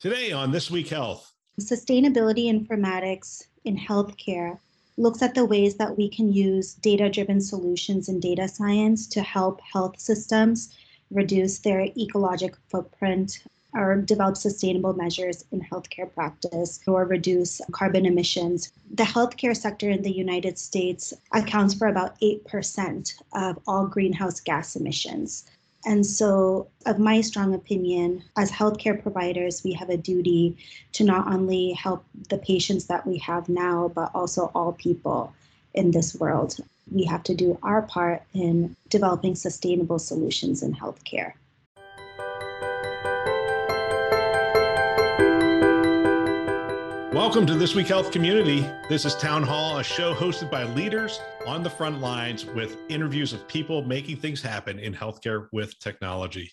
Today on This Week Health, sustainability informatics in healthcare looks at the ways that we can use data driven solutions in data science to help health systems reduce their ecologic footprint or develop sustainable measures in healthcare practice or reduce carbon emissions. The healthcare sector in the United States accounts for about 8% of all greenhouse gas emissions. And so, of my strong opinion, as healthcare providers, we have a duty to not only help the patients that we have now, but also all people in this world. We have to do our part in developing sustainable solutions in healthcare. Welcome to This Week Health Community. This is Town Hall, a show hosted by leaders on the front lines with interviews of people making things happen in healthcare with technology.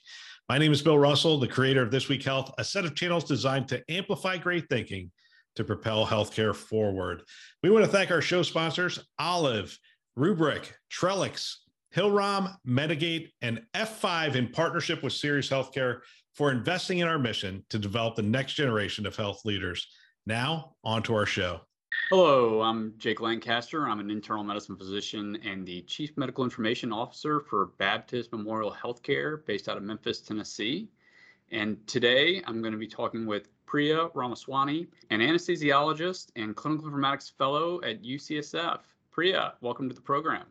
My name is Bill Russell, the creator of This Week Health, a set of channels designed to amplify great thinking to propel healthcare forward. We want to thank our show sponsors, Olive, Rubric, Trellix, Hillrom, Medigate, and F5 in partnership with Sirius Healthcare for investing in our mission to develop the next generation of health leaders. Now, on to our show. Hello, I'm Jake Lancaster. I'm an internal medicine physician and the Chief Medical Information Officer for Baptist Memorial Healthcare based out of Memphis, Tennessee. And today I'm going to be talking with Priya Ramaswamy, an anesthesiologist and clinical informatics fellow at UCSF. Priya, welcome to the program.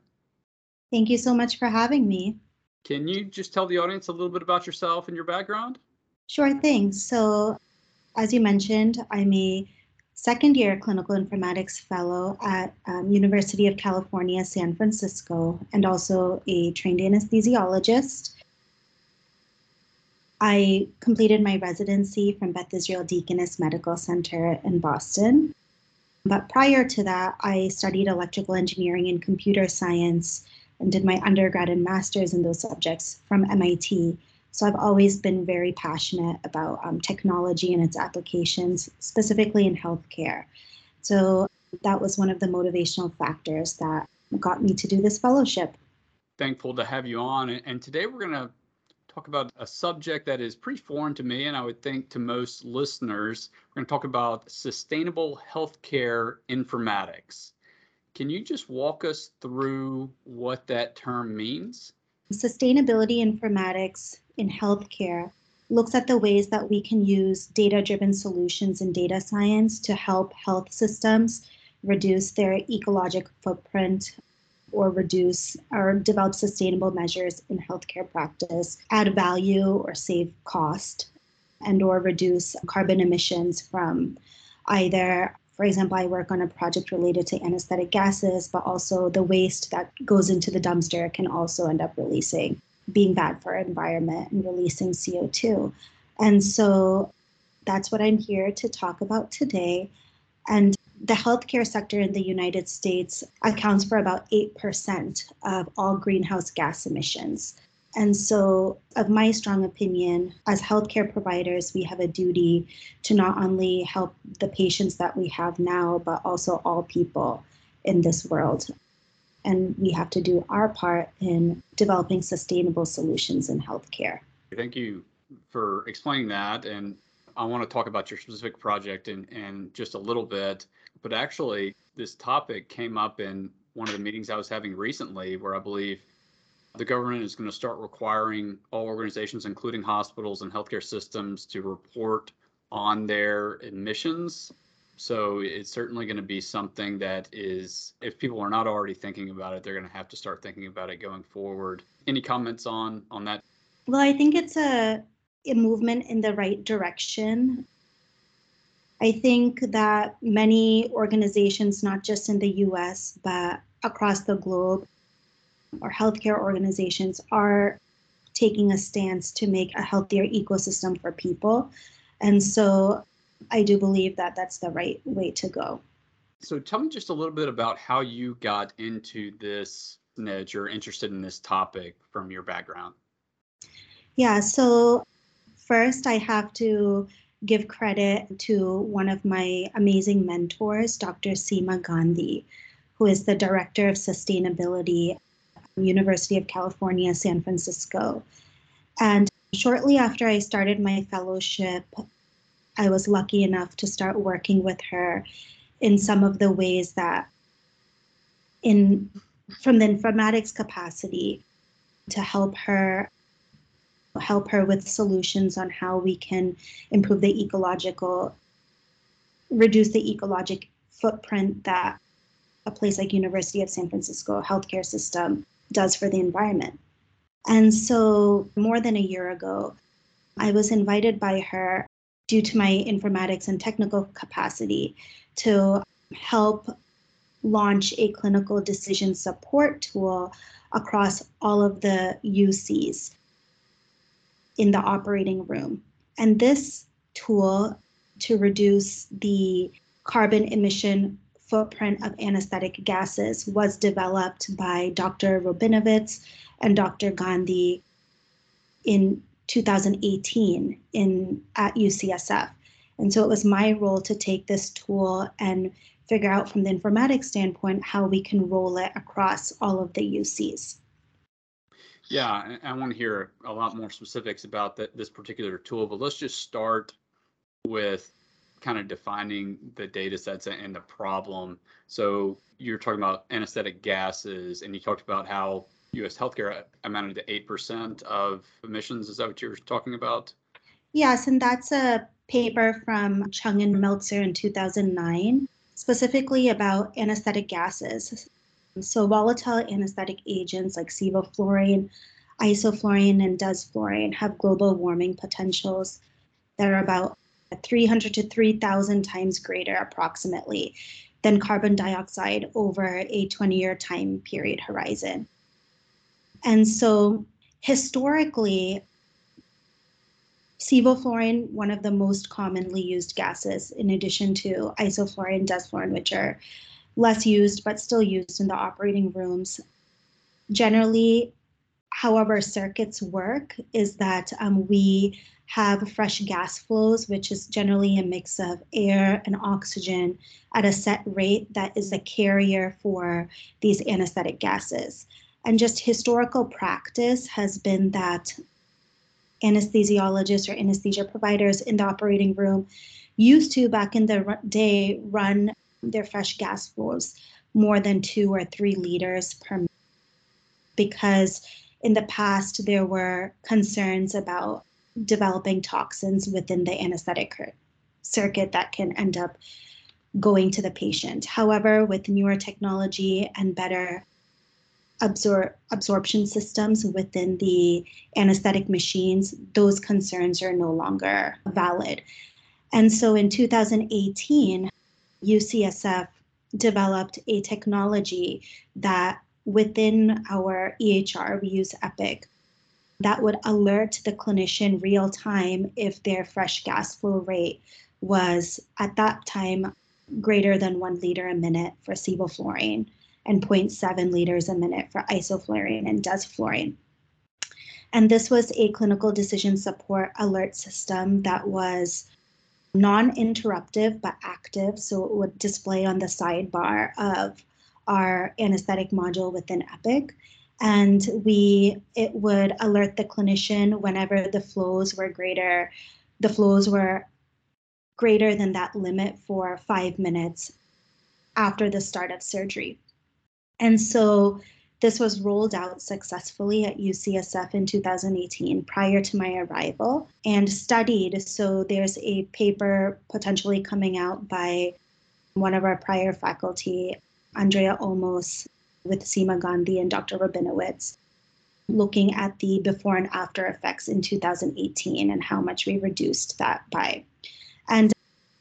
Thank you so much for having me. Can you just tell the audience a little bit about yourself and your background? Sure thing. So, as you mentioned, I'm a second year clinical informatics fellow at um, University of California, San Francisco, and also a trained anesthesiologist. I completed my residency from Beth Israel Deaconess Medical Center in Boston. But prior to that, I studied electrical engineering and computer science and did my undergrad and master's in those subjects from MIT. So I've always been very passionate about um, technology and its applications, specifically in healthcare. So that was one of the motivational factors that got me to do this fellowship. Thankful to have you on. And today we're going to talk about a subject that is pretty foreign to me, and I would think to most listeners. We're going to talk about sustainable healthcare informatics. Can you just walk us through what that term means? Sustainability informatics in healthcare looks at the ways that we can use data driven solutions in data science to help health systems reduce their ecologic footprint or reduce or develop sustainable measures in healthcare practice, add value or save cost, and or reduce carbon emissions from either for example, I work on a project related to anesthetic gases, but also the waste that goes into the dumpster can also end up releasing, being bad for our environment and releasing CO2. And so that's what I'm here to talk about today. And the healthcare sector in the United States accounts for about 8% of all greenhouse gas emissions. And so, of my strong opinion, as healthcare providers, we have a duty to not only help the patients that we have now, but also all people in this world. And we have to do our part in developing sustainable solutions in healthcare. Thank you for explaining that. And I want to talk about your specific project in, in just a little bit. But actually, this topic came up in one of the meetings I was having recently, where I believe the government is going to start requiring all organizations, including hospitals and healthcare systems, to report on their admissions. So it's certainly going to be something that is, if people are not already thinking about it, they're going to have to start thinking about it going forward. Any comments on on that? Well, I think it's a, a movement in the right direction. I think that many organizations, not just in the US, but across the globe, or healthcare organizations are taking a stance to make a healthier ecosystem for people. And so I do believe that that's the right way to go. So tell me just a little bit about how you got into this niche or interested in this topic from your background. Yeah, so first I have to give credit to one of my amazing mentors, Dr. Seema Gandhi, who is the director of sustainability University of California, San Francisco. And shortly after I started my fellowship, I was lucky enough to start working with her in some of the ways that in from the informatics capacity to help her help her with solutions on how we can improve the ecological reduce the ecologic footprint that a place like University of San Francisco healthcare system does for the environment. And so more than a year ago, I was invited by her due to my informatics and technical capacity to help launch a clinical decision support tool across all of the UCs in the operating room. And this tool to reduce the carbon emission footprint of anesthetic gases was developed by Dr. Rabinowitz and Dr. Gandhi in 2018 in at UCSF. And so it was my role to take this tool and figure out from the informatics standpoint how we can roll it across all of the UCs. Yeah, I want to hear a lot more specifics about the, this particular tool, but let's just start with kind of defining the data sets and the problem. So you're talking about anesthetic gases, and you talked about how U.S. healthcare amounted to 8% of emissions. Is that what you're talking about? Yes, and that's a paper from Chung and Meltzer in 2009, specifically about anesthetic gases. So volatile anesthetic agents like sevoflurane, isoflurane, and desflurane have global warming potentials that are about 300 to 3,000 times greater approximately than carbon dioxide over a 20 year time period horizon. And so historically, sevoflurane, one of the most commonly used gases, in addition to isoflurane, desflurane, which are less used but still used in the operating rooms. Generally, however, circuits work is that um, we have fresh gas flows, which is generally a mix of air and oxygen at a set rate that is a carrier for these anesthetic gases. And just historical practice has been that anesthesiologists or anesthesia providers in the operating room used to, back in the day, run their fresh gas flows more than two or three liters per minute because in the past there were concerns about developing toxins within the anesthetic circuit that can end up going to the patient. However, with newer technology and better absor- absorption systems within the anesthetic machines, those concerns are no longer valid. And so in 2018, UCSF developed a technology that within our EHR, we use Epic, that would alert the clinician real time if their fresh gas flow rate was at that time greater than one liter a minute for sevoflurane and 0.7 liters a minute for isoflurane and desflurane. And this was a clinical decision support alert system that was non-interruptive but active, so it would display on the sidebar of our anesthetic module within Epic. And we it would alert the clinician whenever the flows were greater, the flows were greater than that limit for five minutes after the start of surgery. And so this was rolled out successfully at UCSF in 2018 prior to my arrival and studied. So there's a paper potentially coming out by one of our prior faculty, Andrea Olmos, with Seema Gandhi and Dr. Rabinowitz, looking at the before and after effects in 2018 and how much we reduced that by. And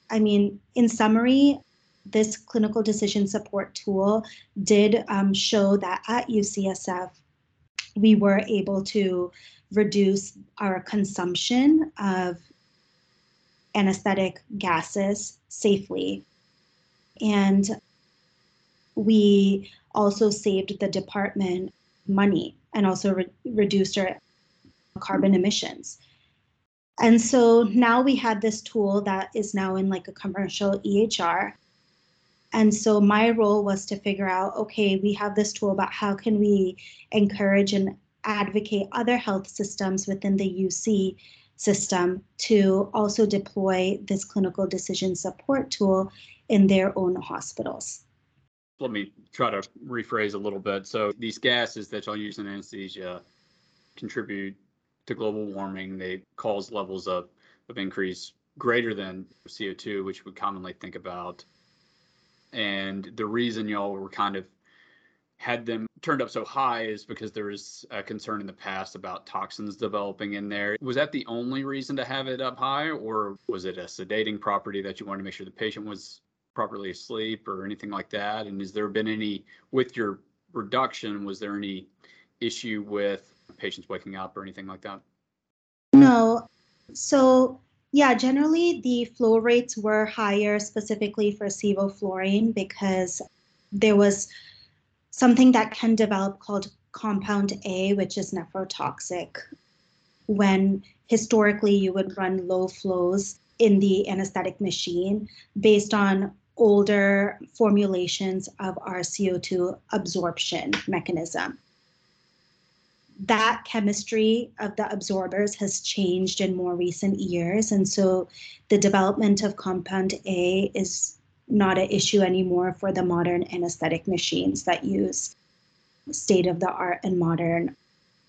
I mean, in summary, this clinical decision support tool did um, show that at UCSF, we were able to reduce our consumption of anesthetic gases safely. And we also saved the department money and also re- reduced our carbon emissions. And so now we had this tool that is now in like a commercial EHR and so my role was to figure out okay, we have this tool, but how can we encourage and advocate other health systems within the UC system to also deploy this clinical decision support tool in their own hospitals. Let me try to rephrase a little bit. So, these gases that y'all use in anesthesia contribute to global warming. They cause levels of, of increase greater than CO2, which we commonly think about. And the reason y'all were kind of had them turned up so high is because there was a concern in the past about toxins developing in there. Was that the only reason to have it up high, or was it a sedating property that you wanted to make sure the patient was properly asleep or anything like that? And has there been any, with your reduction, was there any issue with patients waking up or anything like that? No. So, yeah, generally the flow rates were higher specifically for sevoflurane because there was something that can develop called compound A, which is nephrotoxic, when historically you would run low flows in the anesthetic machine based on older formulations of our CO2 absorption mechanism. That chemistry of the absorbers has changed in more recent years. And so the development of compound A is not an issue anymore for the modern anesthetic machines that use state of the art and modern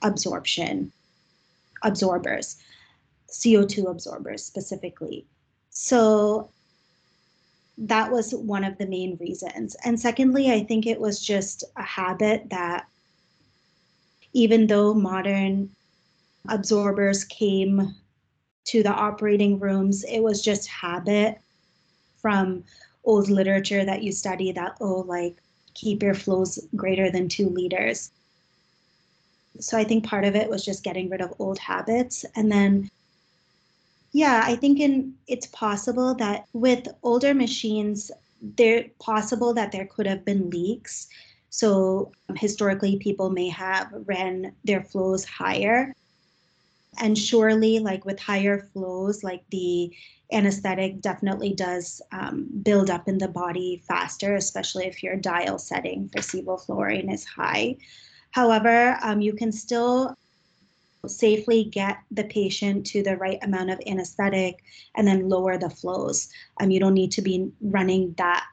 absorption absorbers, CO2 absorbers specifically. So that was one of the main reasons. And secondly, I think it was just a habit that even though modern absorbers came to the operating rooms, it was just habit from old literature that you study that, oh, like keep your flows greater than two liters. So I think part of it was just getting rid of old habits. And then, yeah, I think in it's possible that with older machines, they're possible that there could have been leaks. So um, historically, people may have ran their flows higher. And surely, like with higher flows, like the anesthetic definitely does um, build up in the body faster, especially if your dial setting for sevoflurane is high. However, um, you can still safely get the patient to the right amount of anesthetic and then lower the flows. Um, you don't need to be running that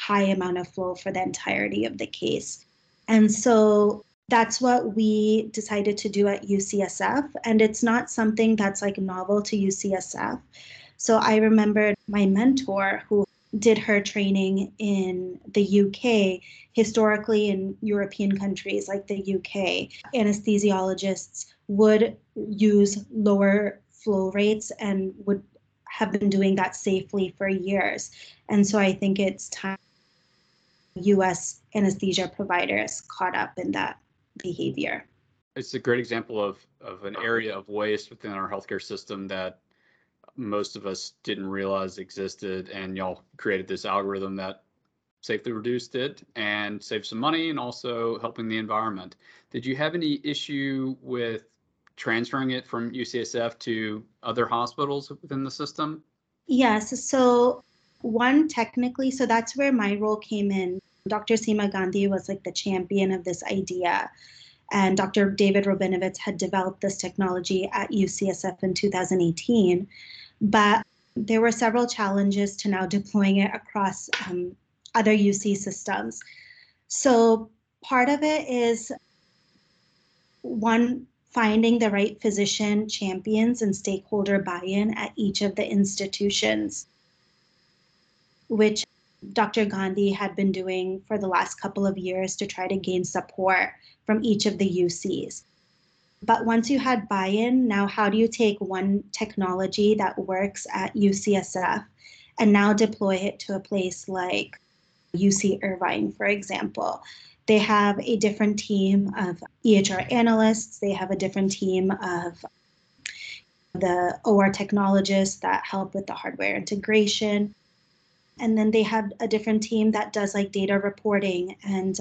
high amount of flow for the entirety of the case. And so that's what we decided to do at UCSF. And it's not something that's like novel to UCSF. So I remember my mentor who did her training in the UK, historically in European countries like the UK, anesthesiologists would use lower flow rates and would have been doing that safely for years. And so I think it's time US anesthesia providers caught up in that behavior. It's a great example of, of an area of waste within our healthcare system that most of us didn't realize existed and y'all created this algorithm that safely reduced it and saved some money and also helping the environment. Did you have any issue with transferring it from UCSF to other hospitals within the system? Yes. So one technically, so that's where my role came in. Dr. Seema Gandhi was like the champion of this idea. And Dr. David Rabinowitz had developed this technology at UCSF in 2018. But there were several challenges to now deploying it across um, other UC systems. So part of it is one, finding the right physician champions and stakeholder buy in at each of the institutions, which Dr. Gandhi had been doing for the last couple of years to try to gain support from each of the UCs. But once you had buy in, now how do you take one technology that works at UCSF and now deploy it to a place like UC Irvine, for example? They have a different team of EHR analysts, they have a different team of the OR technologists that help with the hardware integration. And then they have a different team that does like data reporting and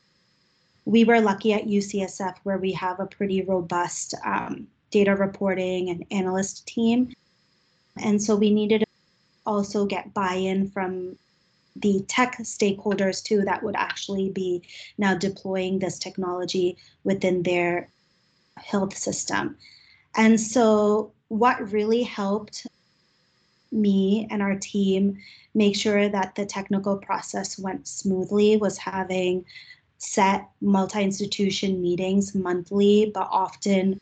we were lucky at UCSF where we have a pretty robust um, data reporting and analyst team. And so we needed to also get buy in from the tech stakeholders too that would actually be now deploying this technology within their health system. And so what really helped me and our team make sure that the technical process went smoothly was having set multi institution meetings monthly, but often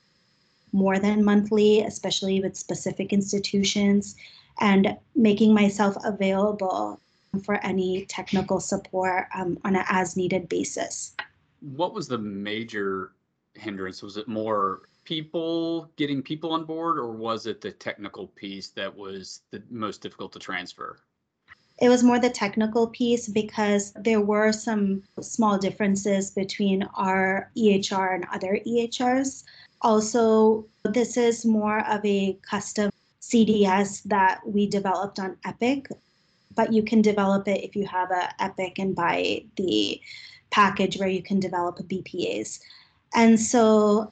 more than monthly, especially with specific institutions, and making myself available for any technical support um, on an as needed basis. What was the major hindrance? Was it more people getting people on board, or was it the technical piece that was the most difficult to transfer? It was more the technical piece because there were some small differences between our EHR and other EHRs. Also, this is more of a custom CDS that we developed on Epic, but you can develop it if you have a Epic and buy the package where you can develop BPAs. And so,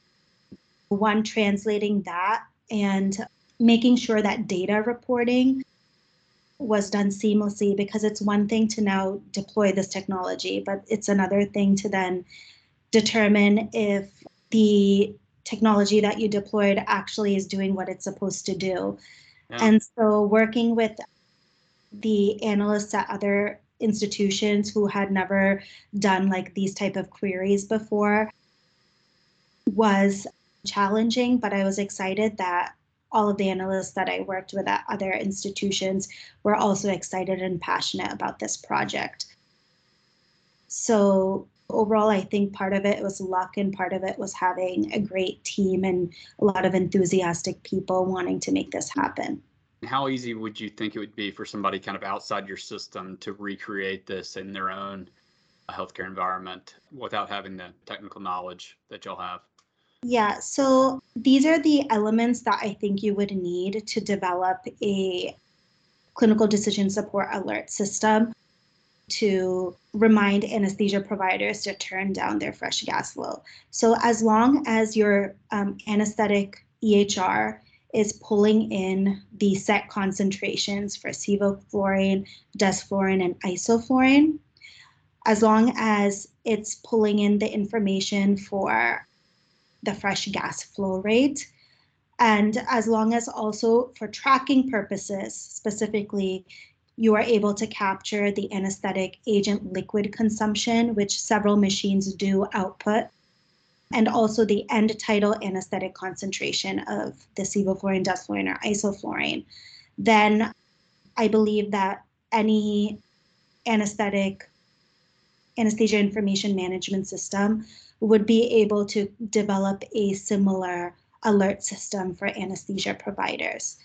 one, translating that and making sure that data reporting was done seamlessly because it's one thing to now deploy this technology, but it's another thing to then determine if the technology that you deployed actually is doing what it's supposed to do. Yeah. And so working with the analysts at other institutions who had never done like these type of queries before was challenging, but I was excited that all of the analysts that I worked with at other institutions were also excited and passionate about this project. So overall, I think part of it was luck and part of it was having a great team and a lot of enthusiastic people wanting to make this happen. How easy would you think it would be for somebody kind of outside your system to recreate this in their own uh, healthcare environment without having the technical knowledge that you'll have? Yeah, so these are the elements that I think you would need to develop a clinical decision support alert system to remind anesthesia providers to turn down their fresh gas flow. So, as long as your um, anesthetic EHR is pulling in the set concentrations for sevoflurane, desflurane, and isoflurane, as long as it's pulling in the information for the fresh gas flow rate. And as long as also for tracking purposes, specifically, you are able to capture the anesthetic agent liquid consumption, which several machines do output, and also the end tidal anesthetic concentration of the sevoflurane, desflurane, or isoflurane, then I believe that any anesthetic anesthesia information management system would be able to develop a similar alert system for anesthesia providers.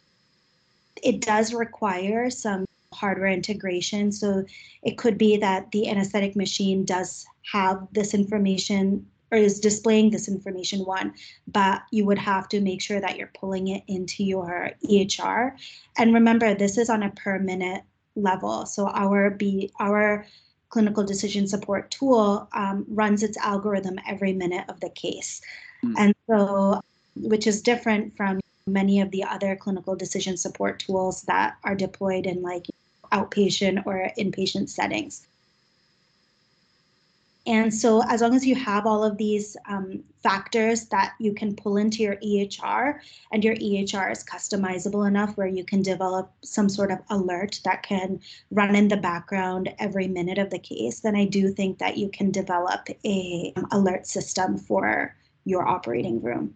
It does require some hardware integration. So it could be that the anesthetic machine does have this information or is displaying this information one, but you would have to make sure that you're pulling it into your EHR. And remember, this is on a per minute level. So our be our clinical decision support tool um, runs its algorithm every minute of the case. Mm. And so, which is different from many of the other clinical decision support tools that are deployed in like outpatient or inpatient settings. And so, as long as you have all of these um, factors that you can pull into your EHR, and your EHR is customizable enough where you can develop some sort of alert that can run in the background every minute of the case, then I do think that you can develop a um, alert system for your operating room.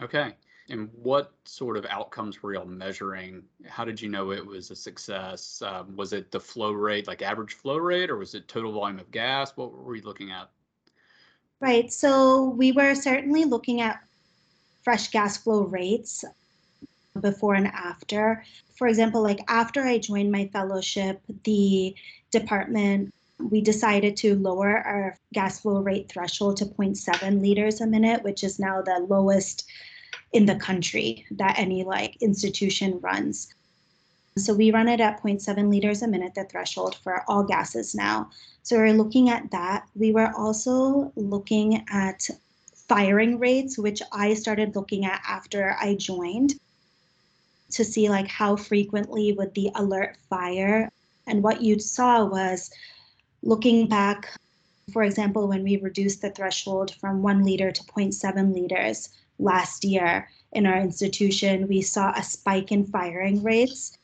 Okay. And what sort of outcomes were y'all measuring? How did you know it was a success? Um, was it the flow rate, like average flow rate, or was it total volume of gas? What were we looking at? Right. So we were certainly looking at fresh gas flow rates before and after. For example, like after I joined my fellowship, the department we decided to lower our gas flow rate threshold to 0.7 liters a minute, which is now the lowest in the country that any like institution runs. So we run it at 0.7 liters a minute, the threshold for all gases now. So we're looking at that. We were also looking at firing rates, which I started looking at after I joined to see like how frequently would the alert fire. And what you saw was looking back, for example, when we reduced the threshold from one liter to 0.7 liters, last year in our institution, we saw a spike in firing rates.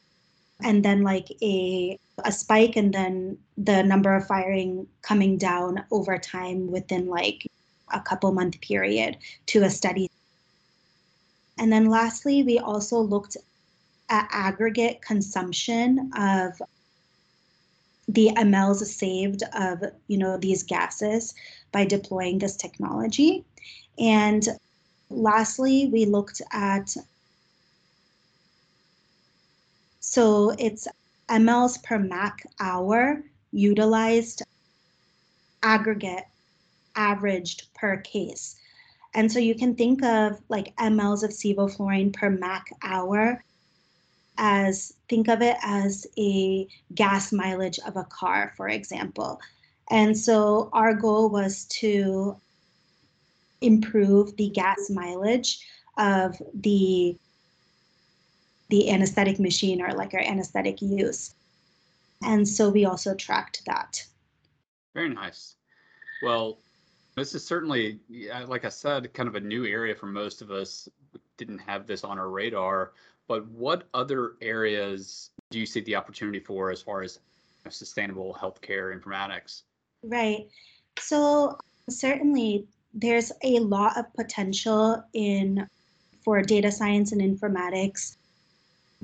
And then like a a spike and then the number of firing coming down over time within like a couple month period to a steady. And then lastly we also looked at aggregate consumption of the mLs saved of you know these gases by deploying this technology. And lastly we looked at so it's mLs per MAC hour utilized aggregate averaged per case. And so you can think of like mLs of sevoflurane per MAC hour as think of it as a gas mileage of a car, for example. And so our goal was to improve the gas mileage of the the anesthetic machine or like our anesthetic use. And so we also tracked that. Very nice. Well, this is certainly, like I said, kind of a new area for most of us. Didn't have this on our radar. But what other areas do you see the opportunity for as far as sustainable healthcare informatics? Right. So certainly there's a lot of potential in for data science and informatics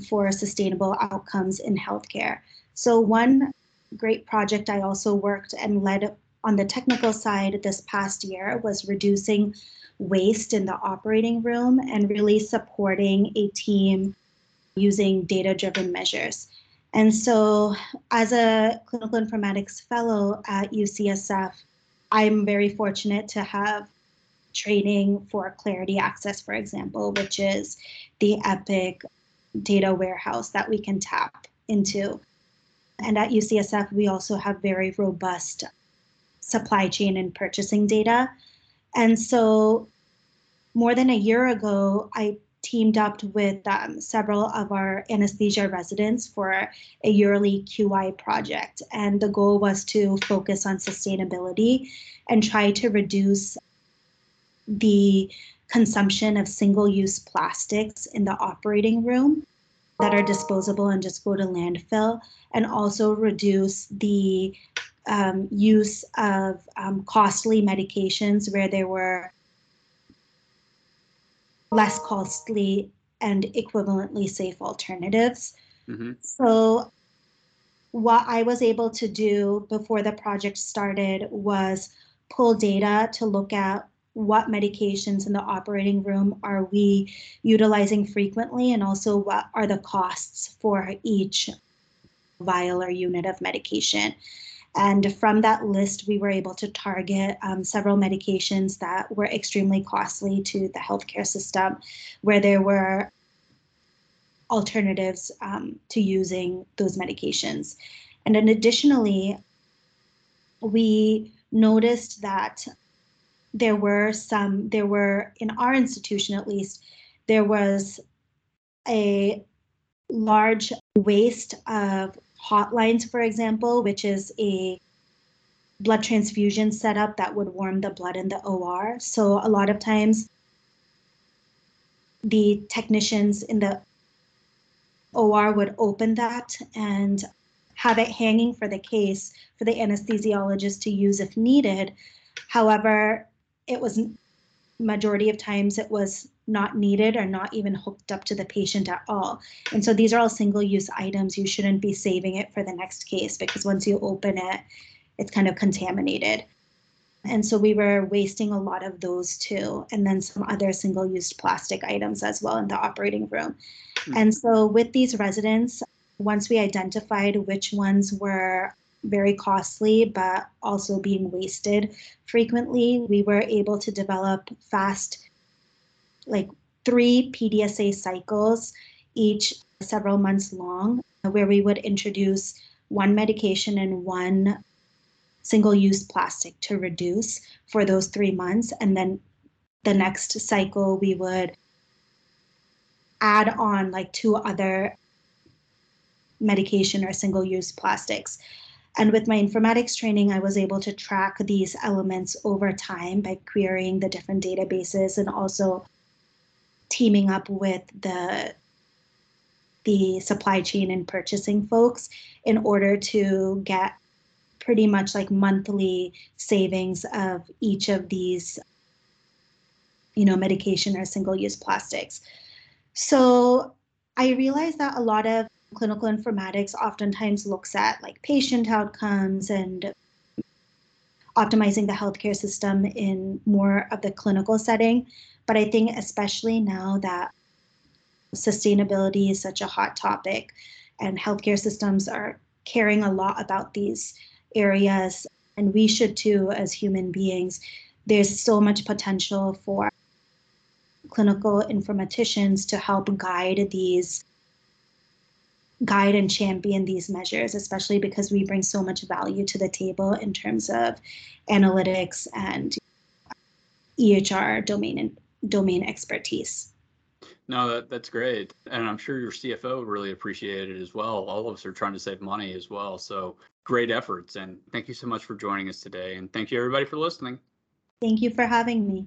for sustainable outcomes in healthcare. So, one great project I also worked and led on the technical side this past year was reducing waste in the operating room and really supporting a team using data driven measures. And so, as a clinical informatics fellow at UCSF, I'm very fortunate to have training for Clarity Access, for example, which is the Epic data warehouse that we can tap into. And at UCSF, we also have very robust supply chain and purchasing data. And so, more than a year ago, I teamed up with um, several of our anesthesia residents for a yearly QI project. And the goal was to focus on sustainability and try to reduce the consumption of single use plastics in the operating room that are disposable and just go to landfill, and also reduce the um, use of um, costly medications where there were less costly and equivalently safe alternatives. Mm-hmm. So, what I was able to do before the project started was pull data to look at what medications in the operating room are we utilizing frequently and also what are the costs for each vial or unit of medication. And from that list, we were able to target um, several medications that were extremely costly to the healthcare system, where there were alternatives um, to using those medications. And then additionally, we noticed that there were some, there were, in our institution at least, there was a large waste of hotlines, for example, which is a blood transfusion setup that would warm the blood in the OR. So a lot of times the technicians in the OR would open that and have it hanging for the case for the anesthesiologist to use if needed. However, it was majority of times it was not needed or not even hooked up to the patient at all. And so these are all single use items. You shouldn't be saving it for the next case because once you open it, it's kind of contaminated. And so we were wasting a lot of those too, and then some other single use plastic items as well in the operating room. Mm-hmm. And so with these residents, once we identified which ones were very costly, but also being wasted frequently, we were able to develop fast, like three PDSA cycles, each several months long, where we would introduce one medication and one single use plastic to reduce for those three months. And then the next cycle, we would add on like two other medication or single use plastics. And with my informatics training, I was able to track these elements over time by querying the different databases and also teaming up with the the supply chain and purchasing folks in order to get pretty much like monthly savings of each of these you know medication or single use plastics. So i realized that a lot of clinical informatics oftentimes looks at like patient outcomes and optimizing the healthcare system in more of the clinical setting. But i think especially now that sustainability is such a hot topic and healthcare systems are caring a lot about these areas and we should too as human beings there's so much potential for clinical informaticians to help guide these guide and champion these measures especially because we bring so much value to the table in terms of analytics and EHR domain and domain expertise. No, that that's great, and I'm sure your CFO really appreciated it as well. All of us are trying to save money as well, so great efforts. And thank you so much for joining us today, and thank you everybody for listening. Thank you for having me.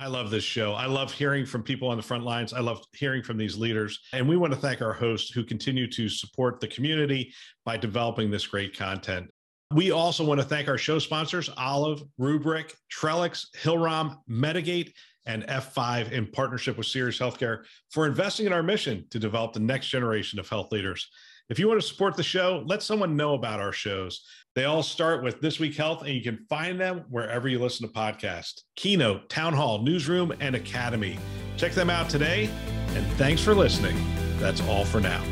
I love this show. I love hearing from people on the front lines. I love hearing from these leaders. And we want to thank our hosts who continue to support the community by developing this great content. We also want to thank our show sponsors, Olive, Rubric, Trellix, Hillrom, Medigate, and F5 in partnership with Sirius Healthcare for investing in our mission to develop the next generation of health leaders. If you want to support the show, let someone know about our shows. They all start with This Week Health, and you can find them wherever you listen to podcasts Keynote, Town Hall, Newsroom, and Academy. Check them out today. And thanks for listening. That's all for now.